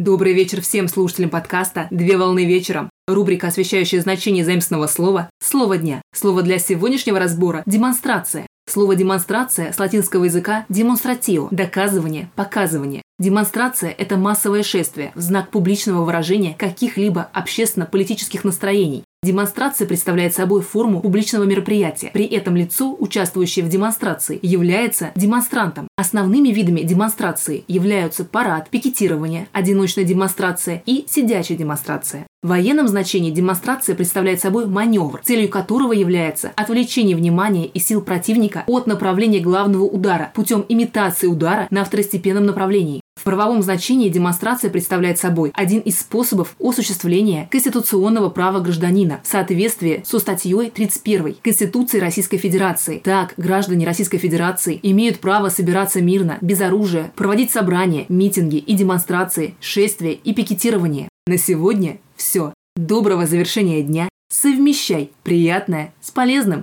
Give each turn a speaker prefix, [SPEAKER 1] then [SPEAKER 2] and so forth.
[SPEAKER 1] Добрый вечер всем слушателям подкаста «Две волны вечером». Рубрика, освещающая значение заимственного слова «Слово дня». Слово для сегодняшнего разбора – демонстрация. Слово «демонстрация» с латинского языка «демонстратио» – доказывание, показывание. Демонстрация – это массовое шествие в знак публичного выражения каких-либо общественно-политических настроений. Демонстрация представляет собой форму публичного мероприятия. При этом лицо, участвующее в демонстрации, является демонстрантом. Основными видами демонстрации являются парад, пикетирование, одиночная демонстрация и сидячая демонстрация. В военном значении демонстрация представляет собой маневр, целью которого является отвлечение внимания и сил противника от направления главного удара путем имитации удара на второстепенном направлении. В правовом значении демонстрация представляет собой один из способов осуществления конституционного права гражданина в соответствии со статьей 31 Конституции Российской Федерации. Так, граждане Российской Федерации имеют право собираться мирно, без оружия, проводить собрания, митинги и демонстрации, шествия и пикетирование. На сегодня все. Доброго завершения дня. Совмещай приятное с полезным.